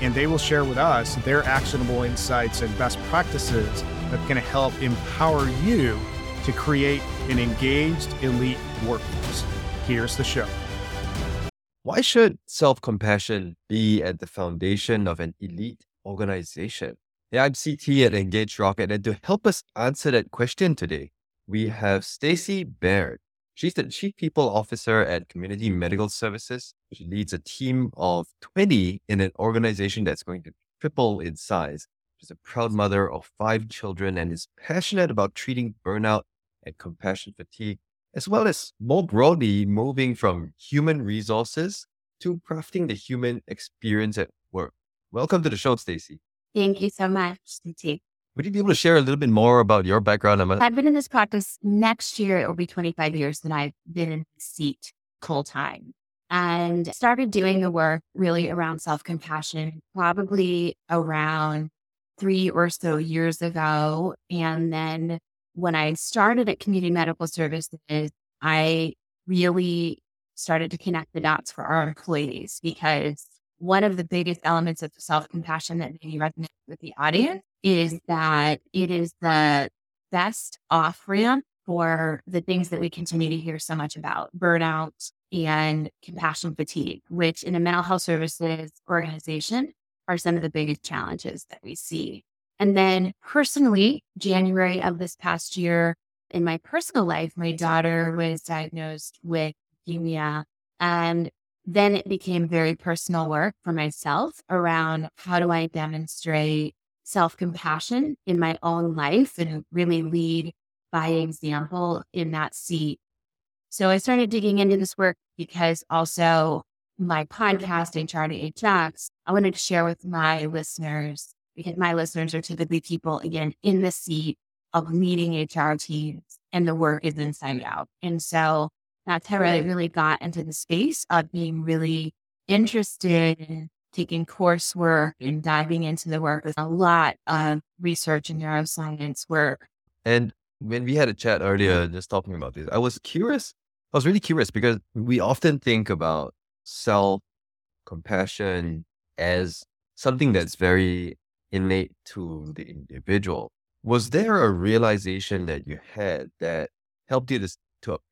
and they will share with us their actionable insights and best practices that can help empower you to create an engaged elite workforce. Here's the show. Why should self compassion be at the foundation of an elite organization? Yeah, I'm CT at Engage Rocket, and to help us answer that question today, we have Stacey Baird. She's the Chief People Officer at Community Medical Services. She leads a team of 20 in an organization that's going to triple in size. She's a proud mother of five children and is passionate about treating burnout and compassion fatigue, as well as more broadly moving from human resources to crafting the human experience at work. Welcome to the show, Stacey. Thank you so much, CT. Would you be able to share a little bit more about your background? I've been in this practice next year. It will be 25 years that I've been in the seat full time and started doing the work really around self compassion, probably around three or so years ago. And then when I started at Community Medical Services, I really started to connect the dots for our employees because one of the biggest elements of self compassion that maybe resonates with the audience is that it is the best off ramp for the things that we continue to hear so much about burnout and compassion fatigue, which in a mental health services organization are some of the biggest challenges that we see. And then personally, January of this past year, in my personal life, my daughter was diagnosed with leukemia. And then it became very personal work for myself around how do I demonstrate self compassion in my own life and really lead by example in that seat. So I started digging into this work because also my podcast, HR to HX, I wanted to share with my listeners because my listeners are typically people, again, in the seat of leading HR teams and the work is inside out. And so that's how I really got into the space of being really interested in taking coursework and diving into the work with a lot of research and neuroscience work. And when we had a chat earlier, just talking about this, I was curious. I was really curious because we often think about self compassion as something that's very innate to the individual. Was there a realization that you had that helped you to to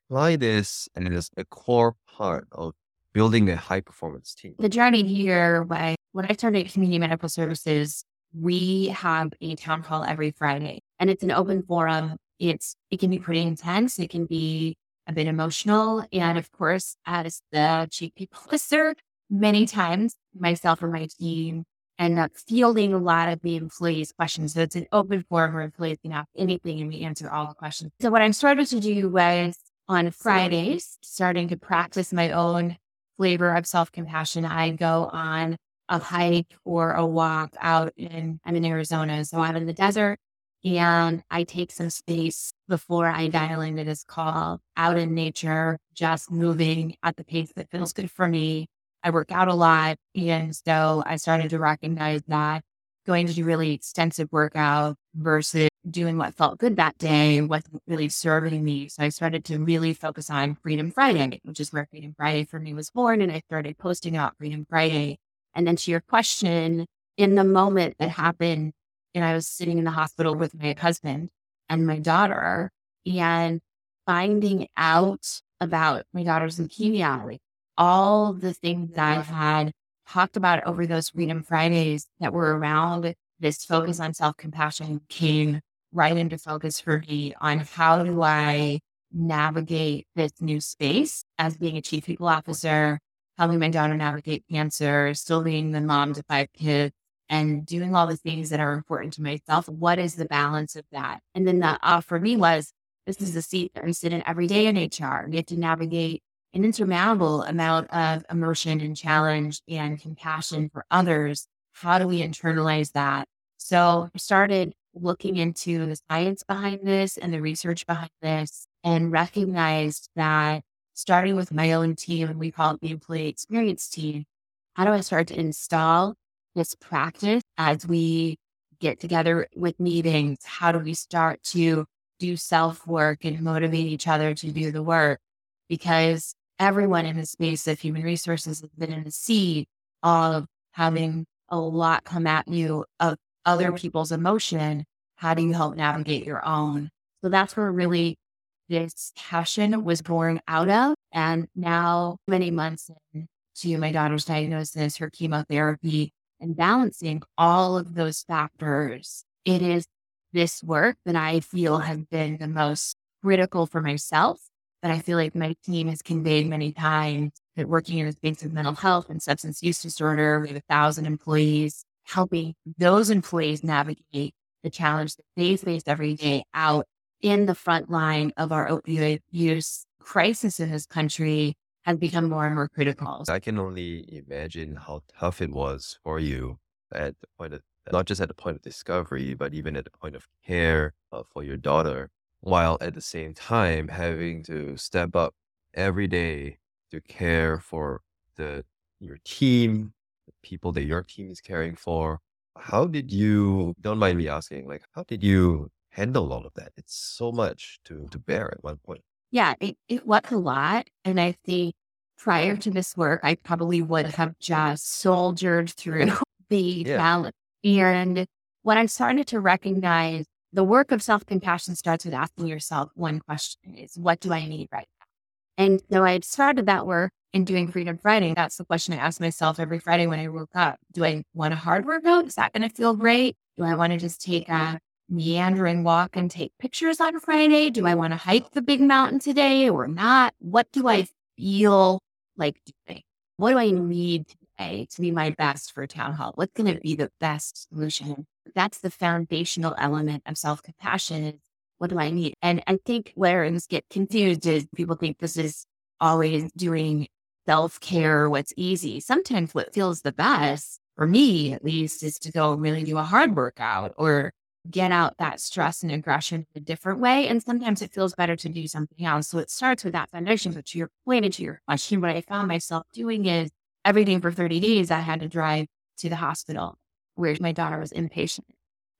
apply this and it is a core part of building a high performance team? The journey here, when, when I started community medical services, we have a town hall every Friday and it's an open forum. It's, it can be pretty intense. It can be a bit emotional. And of course, as the chief people officer, many times myself or my team end up fielding a lot of the employees' questions. So it's an open forum where employees can ask anything and we answer all the questions. So what I'm starting to do was on Fridays, starting to practice my own flavor of self-compassion. I go on a hike or a walk out in, I'm in Arizona. So I'm in the desert and I take some space before I dial into this call out in nature, just moving at the pace that feels good for me I work out a lot. And so I started to recognize that going to do really extensive workout versus doing what felt good that day wasn't really serving me. So I started to really focus on Freedom Friday, which is where Freedom Friday for me was born. And I started posting about Freedom Friday. And then to your question, in the moment that happened, and I was sitting in the hospital with my husband and my daughter and finding out about my daughter's leukemia, like all the things that I had talked about over those Freedom Fridays that were around this focus on self compassion came right into focus for me on how do I navigate this new space as being a chief people officer, helping my daughter navigate cancer, still being the mom to five kids, and doing all the things that are important to myself. What is the balance of that? And then the uh, for me was this is the seat that I sit in every day in HR. We have to navigate an insurmountable amount of emotion and challenge and compassion for others. How do we internalize that So I started looking into the science behind this and the research behind this and recognized that starting with my own team, we call it the employee experience team, how do I start to install this practice as we get together with meetings? How do we start to do self work and motivate each other to do the work? Because everyone in the space of human resources has been in the seed of having a lot come at you of other people's emotion. How do you help navigate your own? So that's where really this passion was born out of. And now, many months into my daughter's diagnosis, her chemotherapy, and balancing all of those factors, it is this work that I feel has been the most critical for myself. That I feel like my team has conveyed many times that working in the space of mental health and substance use disorder, we have a thousand employees, helping those employees navigate the challenge that they face every day out in the front line of our opioid use crisis in this country has become more and more critical. I can only imagine how tough it was for you at the point of not just at the point of discovery, but even at the point of care uh, for your daughter, while at the same time having to step up every day to care for the your team, people that your team is caring for. How did you? Don't mind me asking. Like, how did you handle all of that? It's so much to to bear at one point. Yeah, it, it was a lot, and I think prior to this work, I probably would have just soldiered through the yeah. challenge. And when I started to recognize the work of self compassion starts with asking yourself one question: Is what do I need right now? And so I started that work in doing Freedom Friday. That's the question I ask myself every Friday when I woke up. Do I want a hard workout? Is that going to feel great? Do I want to just take a meandering walk and take pictures on Friday? Do I want to hike the big mountain today or not? What do I feel like doing? What do I need today to be my best for town hall? What's going to be the best solution? That's the foundational element of self compassion. What do I need? And I think where things get confused is people think this is always doing self care, what's easy. Sometimes what feels the best for me, at least, is to go really do a hard workout or get out that stress and aggression in a different way. And sometimes it feels better to do something else. So it starts with that foundation. But to your point and to your question, what I found myself doing is every day for 30 days, I had to drive to the hospital where my daughter was inpatient.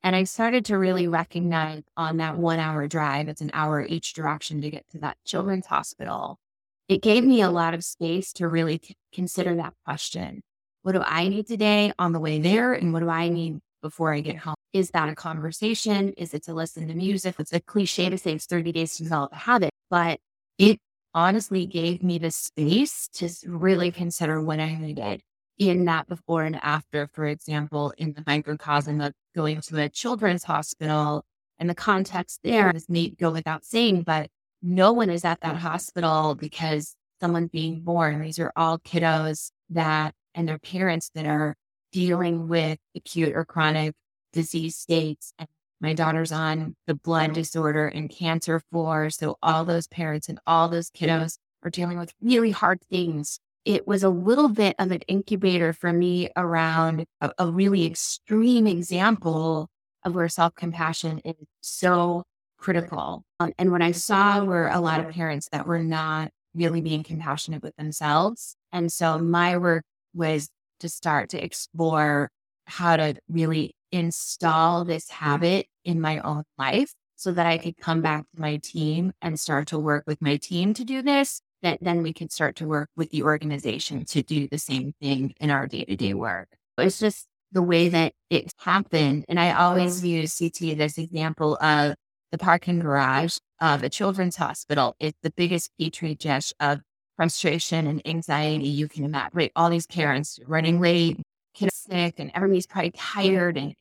And I started to really recognize on that one hour drive, it's an hour each direction to get to that children's hospital. It gave me a lot of space to really consider that question. What do I need today on the way there? And what do I need before I get home? Is that a conversation? Is it to listen to music? It's a cliche to say it's 30 days to develop a habit, but it honestly gave me the space to really consider what I needed in that before and after, for example, in the microcosm of going to a children's hospital and the context there is may go without saying, but no one is at that hospital because someone's being born. These are all kiddos that and their parents that are dealing with acute or chronic disease states. And my daughter's on the blood disorder and cancer floor. So all those parents and all those kiddos are dealing with really hard things. It was a little bit of an incubator for me around a, a really extreme example of where self compassion is so critical. Um, and what I saw were a lot of parents that were not really being compassionate with themselves. And so my work was to start to explore how to really install this habit in my own life so that I could come back to my team and start to work with my team to do this. That then we could start to work with the organization to do the same thing in our day to day work. It's just the way that it happened. And I always use CT this example of the parking garage of a children's hospital. It's the biggest petri dish of frustration and anxiety you can imagine. All these parents running late, kids sick, and everybody's probably tired. And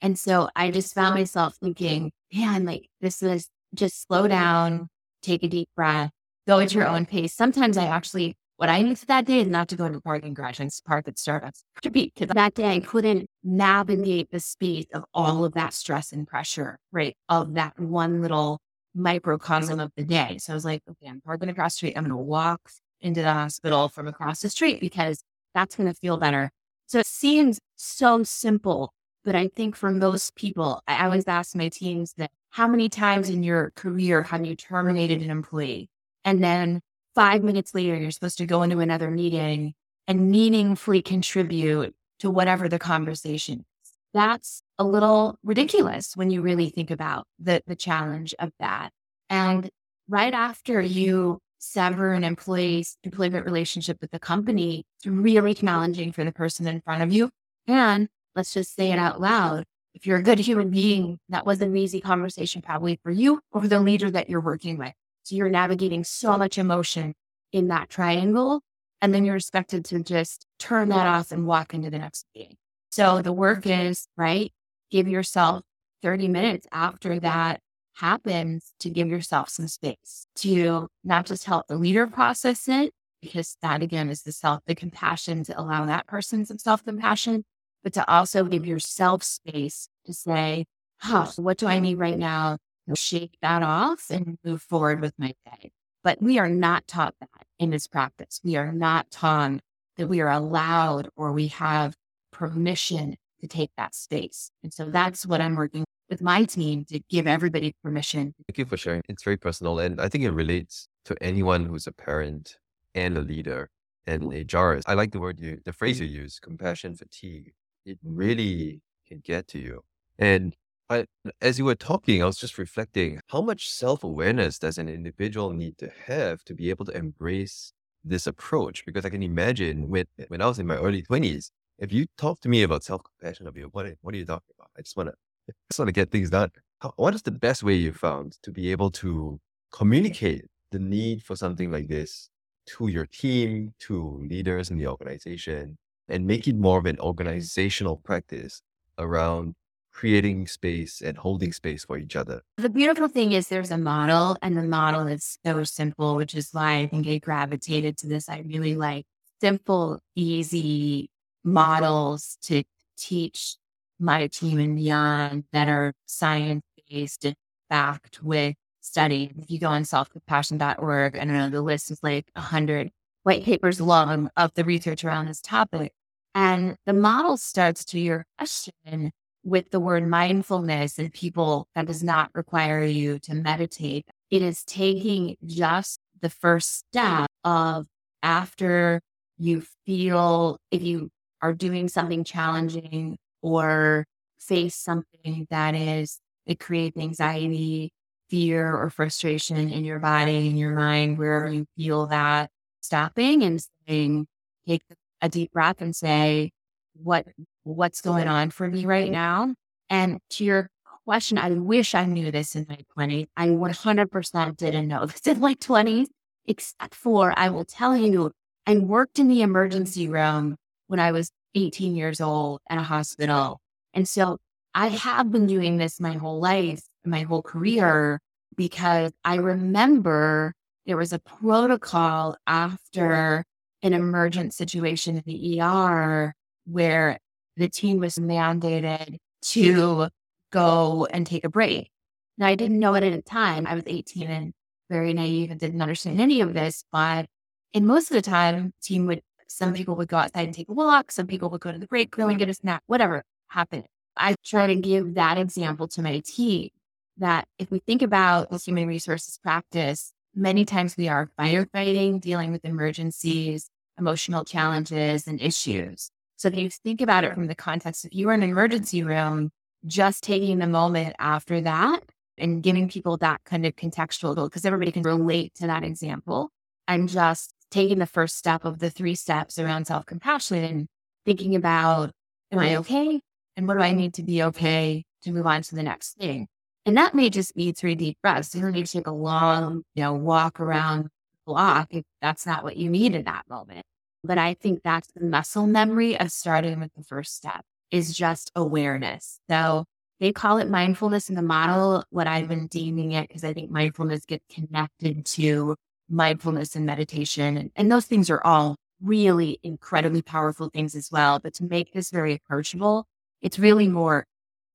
and so I just found myself thinking, man, like this is just slow down, take a deep breath, go at your own pace. Sometimes I actually what I needed that day is not to go to the parking garage and park at Starbucks. To be because that day I couldn't navigate the space of all of that stress and pressure, right? Of that one little microcosm of the day. So I was like, okay, I'm parking across the street. I'm going to walk into the hospital from across the street because that's going to feel better. So it seems so simple, But I think for most people, I always ask my teams that how many times in your career have you terminated an employee? And then five minutes later, you're supposed to go into another meeting and meaningfully contribute to whatever the conversation is. That's a little ridiculous when you really think about the, the challenge of that. And right after you sever an employee's employment relationship with the company, it's really challenging for the person in front of you. And let's just say it out loud. If you're a good human being, that was an easy conversation probably for you or the leader that you're working with. So you're navigating so much emotion in that triangle. And then you're expected to just turn that off and walk into the next meeting. So the work is, right? Give yourself 30 minutes after that happens to give yourself some space to not just help the leader process it, because that again is the self, the compassion to allow that person some self compassion, but to also give yourself space to say, huh, what do I need right now? Shake that off and move forward with my day. But we are not taught that in this practice. We are not taught that we are allowed or we have permission to take that space. And so that's what I'm working with my team to give everybody permission. Thank you for sharing. It's very personal. And I think it relates to anyone who's a parent and a leader and a HR. I like the word you, the phrase you use, compassion fatigue. It really can get to you. And I, as you were talking, I was just reflecting how much self awareness does an individual need to have to be able to embrace this approach? Because I can imagine when, when I was in my early 20s, if you talk to me about self compassion, I'll be, what, what are you talking about? I just want to just want to get things done. How, what is the best way you found to be able to communicate the need for something like this to your team, to leaders in the organization, and make it more of an organizational practice around creating space and holding space for each other. The beautiful thing is there's a model, and the model is so simple, which is why I think I gravitated to this. I really like simple, easy models to teach my team and beyond that are science based and backed with study. If you go on selfcompassion.org, I don't know, the list is like 100 white papers long of the research around this topic. And the model starts to your question with the word mindfulness and people that does not require you to meditate. It is taking just the first step of after you feel if you are doing something challenging or face something that is, it creates anxiety, fear, or frustration in your body, in your mind, wherever you feel that, stopping and saying, take a deep breath and say, what, what's going on for me right now? And to your question, I wish I knew this in my 20s. I 100% didn't know this in my 20s, except for I will tell you, I worked in the emergency room when I was 18 years old at a hospital. And so I have been doing this my whole life, my whole career, because I remember there was a protocol after an emergent situation in the ER where the team was mandated to go and take a break. Now, I didn't know it at the time. I was 18 and very naive and didn't understand any of this. But in most of the time, team would some people would go outside and take a walk. Some people would go to the break room and get a snack, whatever happened. I try to give that example to my team that if we think about the human resources practice, many times we are firefighting, dealing with emergencies, emotional challenges, and issues. So if you think about it from the context of you are in an emergency room, just taking the moment after that and giving people that kind of contextual goal, because everybody can relate to that example and just taking the first step of the three steps around self compassion and thinking about, am I okay? And what do I need to be okay to move on to the next thing? And that may just be three deep breaths. You don't need to take a long, you know, walk around the block if that's not what you need in that moment. But I think that's the muscle memory of starting with the first step is just awareness. So they call it mindfulness in the model. What I've been deeming it, because I think mindfulness gets connected to mindfulness and meditation. And, and those things are all really incredibly powerful things as well. But to make this very approachable, it's really more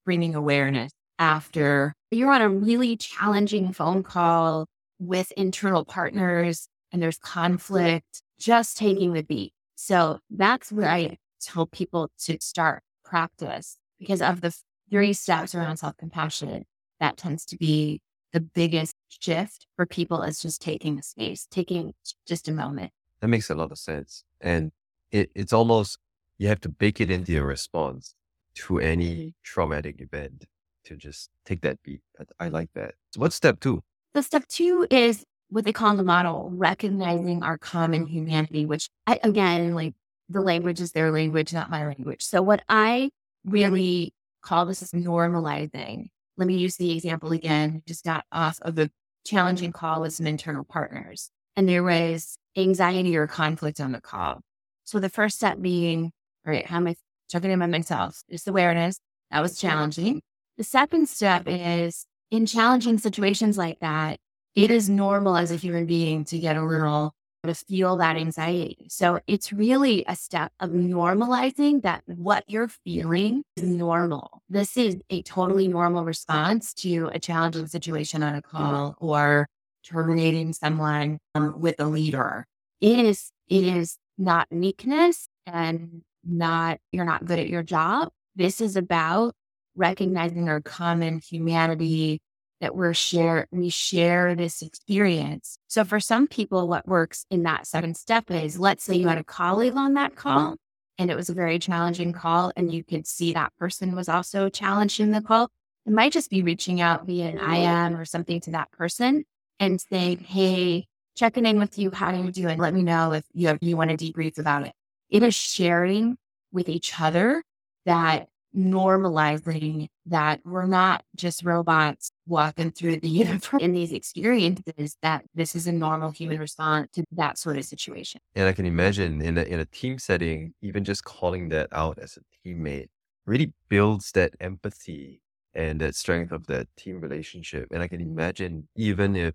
bringing awareness after you're on a really challenging phone call with internal partners and there's conflict, just taking the beat. So that's where I tell people to start practice because of the three steps around self compassion, that tends to be the biggest shift for people is just taking a space, taking just a moment. That makes a lot of sense. And it, it's almost, you have to bake it into your response to any Mm-hmm. traumatic event to just take that beat. I, I like that. So what's step two? The step two is what they call the model, recognizing our common humanity, which I, again, like the language is their language, not my language. So what I really call this is normalizing. Let me use the example again. Just got off of a challenging call with some internal partners and there was anxiety or conflict on the call. So the first step being, all right, how am I checking in on myself? Just awareness. That was challenging. The second step is in challenging situations like that, it is normal as a human being to get a little, to feel that anxiety. So it's really a step of normalizing that what you're feeling is normal. This is a totally normal response to a challenging situation on a call or terminating someone um, with a leader. It is, it is not weakness and not, you're not good at your job. This is about recognizing our common humanity that we're share we share this experience. So for some people, what works in that second step is let's say you had a colleague on that call and it was a very challenging call and you could see that person was also challenged in the call. It might just be reaching out via an IM or something to that person and saying, Hey, checking in with you. How are you doing? Let me know if you have, you want to debrief about it. It is sharing with each other that normalizing that we're not just robots walking through the universe in these experiences, that this is a normal human response to that sort of situation. And I can imagine in a, in a team setting, even just calling that out as a teammate really builds that empathy and that strength of that team relationship. And I can mm-hmm. imagine even if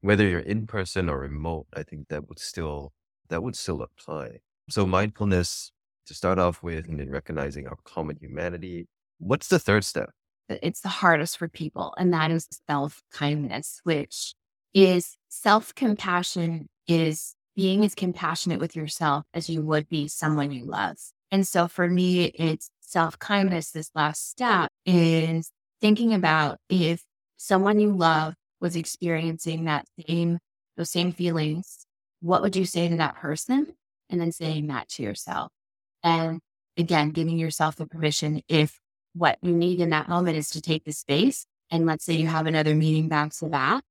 whether you're in person or remote, I think that would still that would still apply. So mindfulness to start off with and then recognizing our common humanity. What's the third step? It's the hardest for people, and that is self kindness, which is self compassion, is being as compassionate with yourself as you would be someone you love. And so for me, it's self kindness. This last step is thinking about if someone you love was experiencing that same, those same feelings, what would you say to that person? And then saying that to yourself. And again, giving yourself the permission if what you need in that moment is to take the space. And let's say you have another meeting back to back.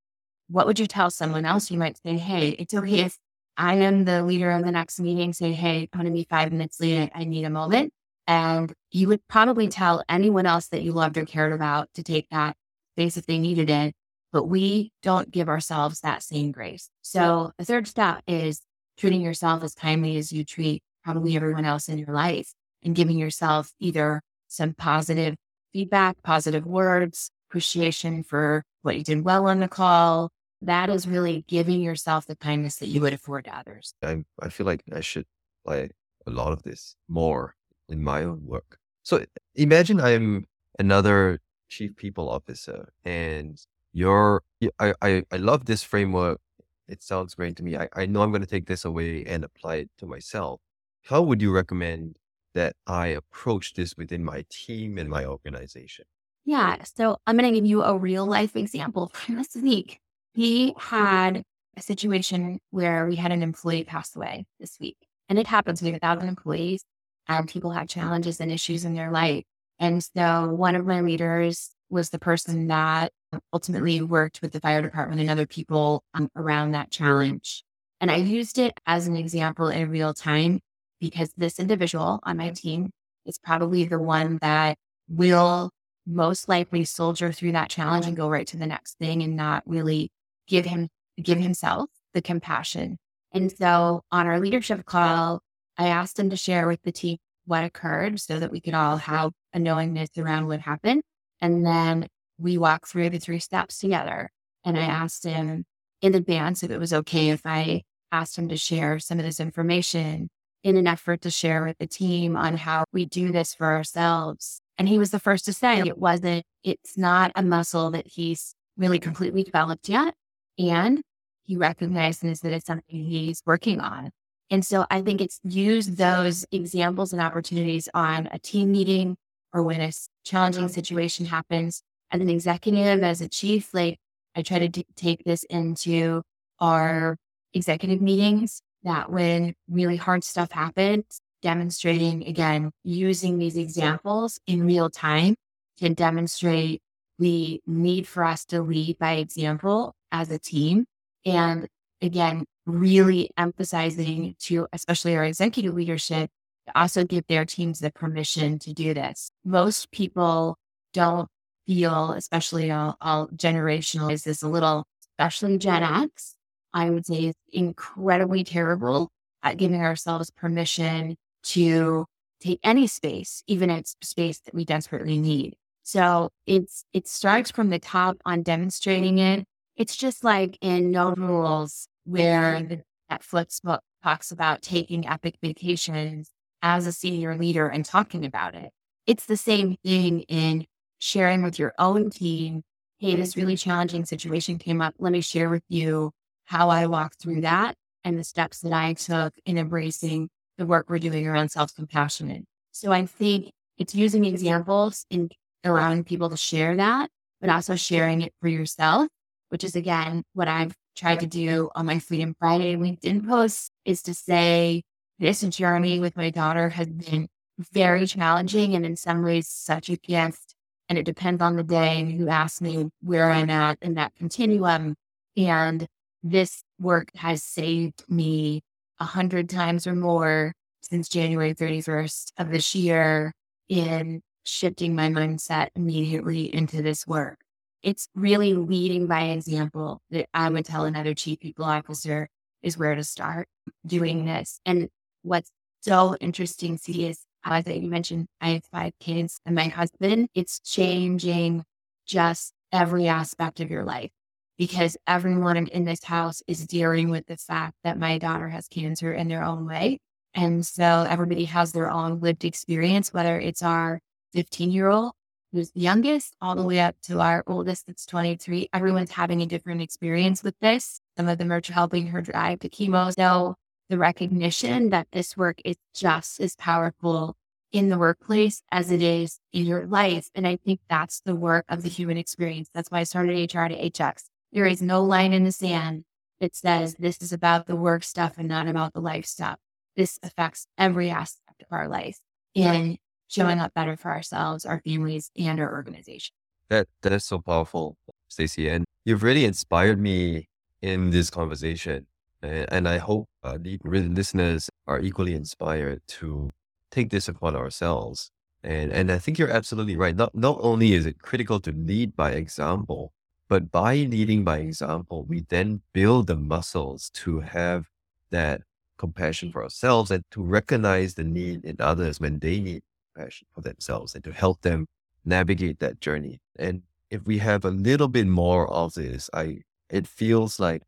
What would you tell someone else? You might say, Hey, it's okay if I am the leader of the next meeting. Say, Hey, I'm to be five minutes late. I need a moment. And you would probably tell anyone else that you loved or cared about to take that space if they needed it. But we don't give ourselves that same grace. So the third step is treating yourself as kindly as you treat probably everyone else in your life and giving yourself either some positive feedback, positive words, appreciation for what you did well on the call. That is really giving yourself the kindness that you would afford to others. I, I feel like I should apply a lot of this more in my own work. So imagine I'm another chief people officer and you're, I, I, I love this framework. It sounds great to me. I, I know I'm going to take this away and apply it to myself. How would you recommend that I approach this within my team and my organization? Yeah. So I'm going to give you a real life example from this week. We had a situation where we had an employee pass away this week. And it happens. We have a thousand employees and people have challenges and issues in their life. And so one of my leaders was the person that ultimately worked with the fire department and other people um, around that challenge. And I used it as an example in real time because this individual on my team is probably the one that will most likely soldier through that challenge and go right to the next thing and not really give him give himself the compassion. And so on our leadership call, I asked him to share with the team what occurred so that we could all have a knowingness around what happened. And then we walked through the three steps together. And I asked him in advance if it was okay if I asked him to share some of this information in an effort to share with the team on how we do this for ourselves. And he was the first to say it wasn't, it's not a muscle that he's really completely developed yet. And he recognizes that it's something he's working on. And so I think it's use those examples and opportunities on a team meeting or when a challenging situation happens. As an executive, as a chief, like I try to d- take this into our executive meetings that when really hard stuff happens, demonstrating again, using these examples in real time to demonstrate the need for us to lead by example as a team. And again, really emphasizing to especially our executive leadership to also give their teams the permission to do this. Most people don't feel, especially all, all generational, is this a little, especially Gen X, I would say is incredibly terrible at giving ourselves permission to take any space, even it's space that we desperately need. So it's it starts from the top on demonstrating it. It's just like in No Rules, where the Netflix book talks about taking epic vacations as a senior leader and talking about it. It's the same thing in sharing with your own team. Hey, this really challenging situation came up. Let me share with you how I walked through that and the steps that I took in embracing the work we're doing around self compassion. So I think it's using examples and allowing people to share that, but also sharing it for yourself, which is again what I've tried to do on my Freedom Friday LinkedIn posts is to say, this journey with my daughter has been very challenging and in some ways such a gift. And it depends on the day and who asks me where I'm at in that continuum. And this work has saved me a hundred times or more since January 31st of this year in shifting my mindset immediately into this work. It's really leading by example that I would tell another chief people officer is where to start doing this. And what's so interesting see is, as you mentioned, I have five kids and my husband, it's changing just every aspect of your life because everyone in this house is dealing with the fact that my daughter has cancer in their own way. And so everybody has their own lived experience, whether it's our 15 year old who's the youngest, all the way up to our oldest that's 23. Everyone's having a different experience with this. Some of them are helping her drive to chemo. So the recognition that this work is just as powerful in the workplace as it is in your life. And I think that's the work of the human experience. That's why I started HR to HX. There is no line in the sand that says this is about the work stuff and not about the life stuff. This affects every aspect of our life in showing up better for ourselves, our families, and our organization. That that is so powerful, Stacey, and you've really inspired me in this conversation. And, and I hope uh, the listeners are equally inspired to take this upon ourselves. And and I think you're absolutely right. Not not only is it critical to lead by example, but by leading by example, we then build the muscles to have that compassion for ourselves and to recognize the need in others when they need compassion for themselves and to help them navigate that journey. And if we have a little bit more of this, I it feels like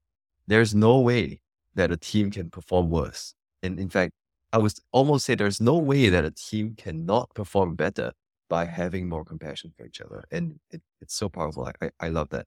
there's no way that a team can perform worse. And in fact, I would almost say there's no way that a team cannot perform better by having more compassion for each other. And it, it's so powerful. I, I, I love that.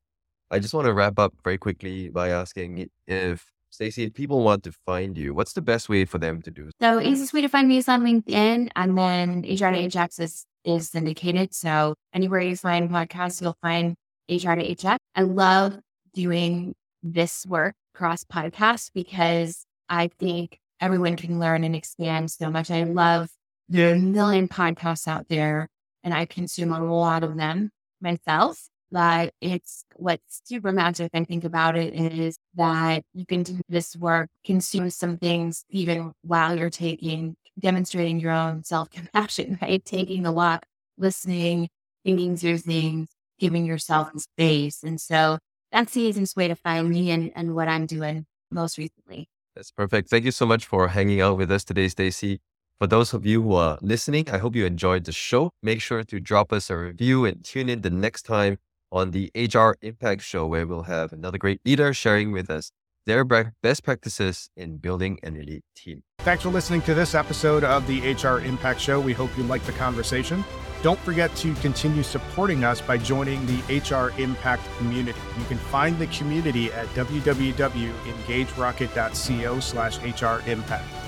I just want to wrap up very quickly by asking if Stacey, if people want to find you, what's the best way for them to do? So easiest way to find me is on LinkedIn, and then HR to HX is, is syndicated. So anywhere you find podcasts, you'll find HR to HX. I love doing this work cross podcasts because I think everyone can learn and expand so much. I love there are a million podcasts out there, and I consume a lot of them myself But it's what's super magic I think about it is that you can do this work, consume some things even while you're taking, demonstrating your own self compassion, right? Taking a walk, listening, thinking through things, giving yourself space. And so that's the easiest way to find me and, and what I'm doing most recently. That's perfect. Thank you so much for hanging out with us today, Stacey. For those of you who are listening, I hope you enjoyed the show. Make sure to drop us a review and tune in the next time on the HR Impact Show, where we'll have another great leader sharing with us their best practices in building an elite team. Thanks for listening to this episode of the HR Impact Show. We hope you liked the conversation. Don't forget to continue supporting us by joining the HR Impact community. You can find the community at www.engagerocket.co slash HR Impact.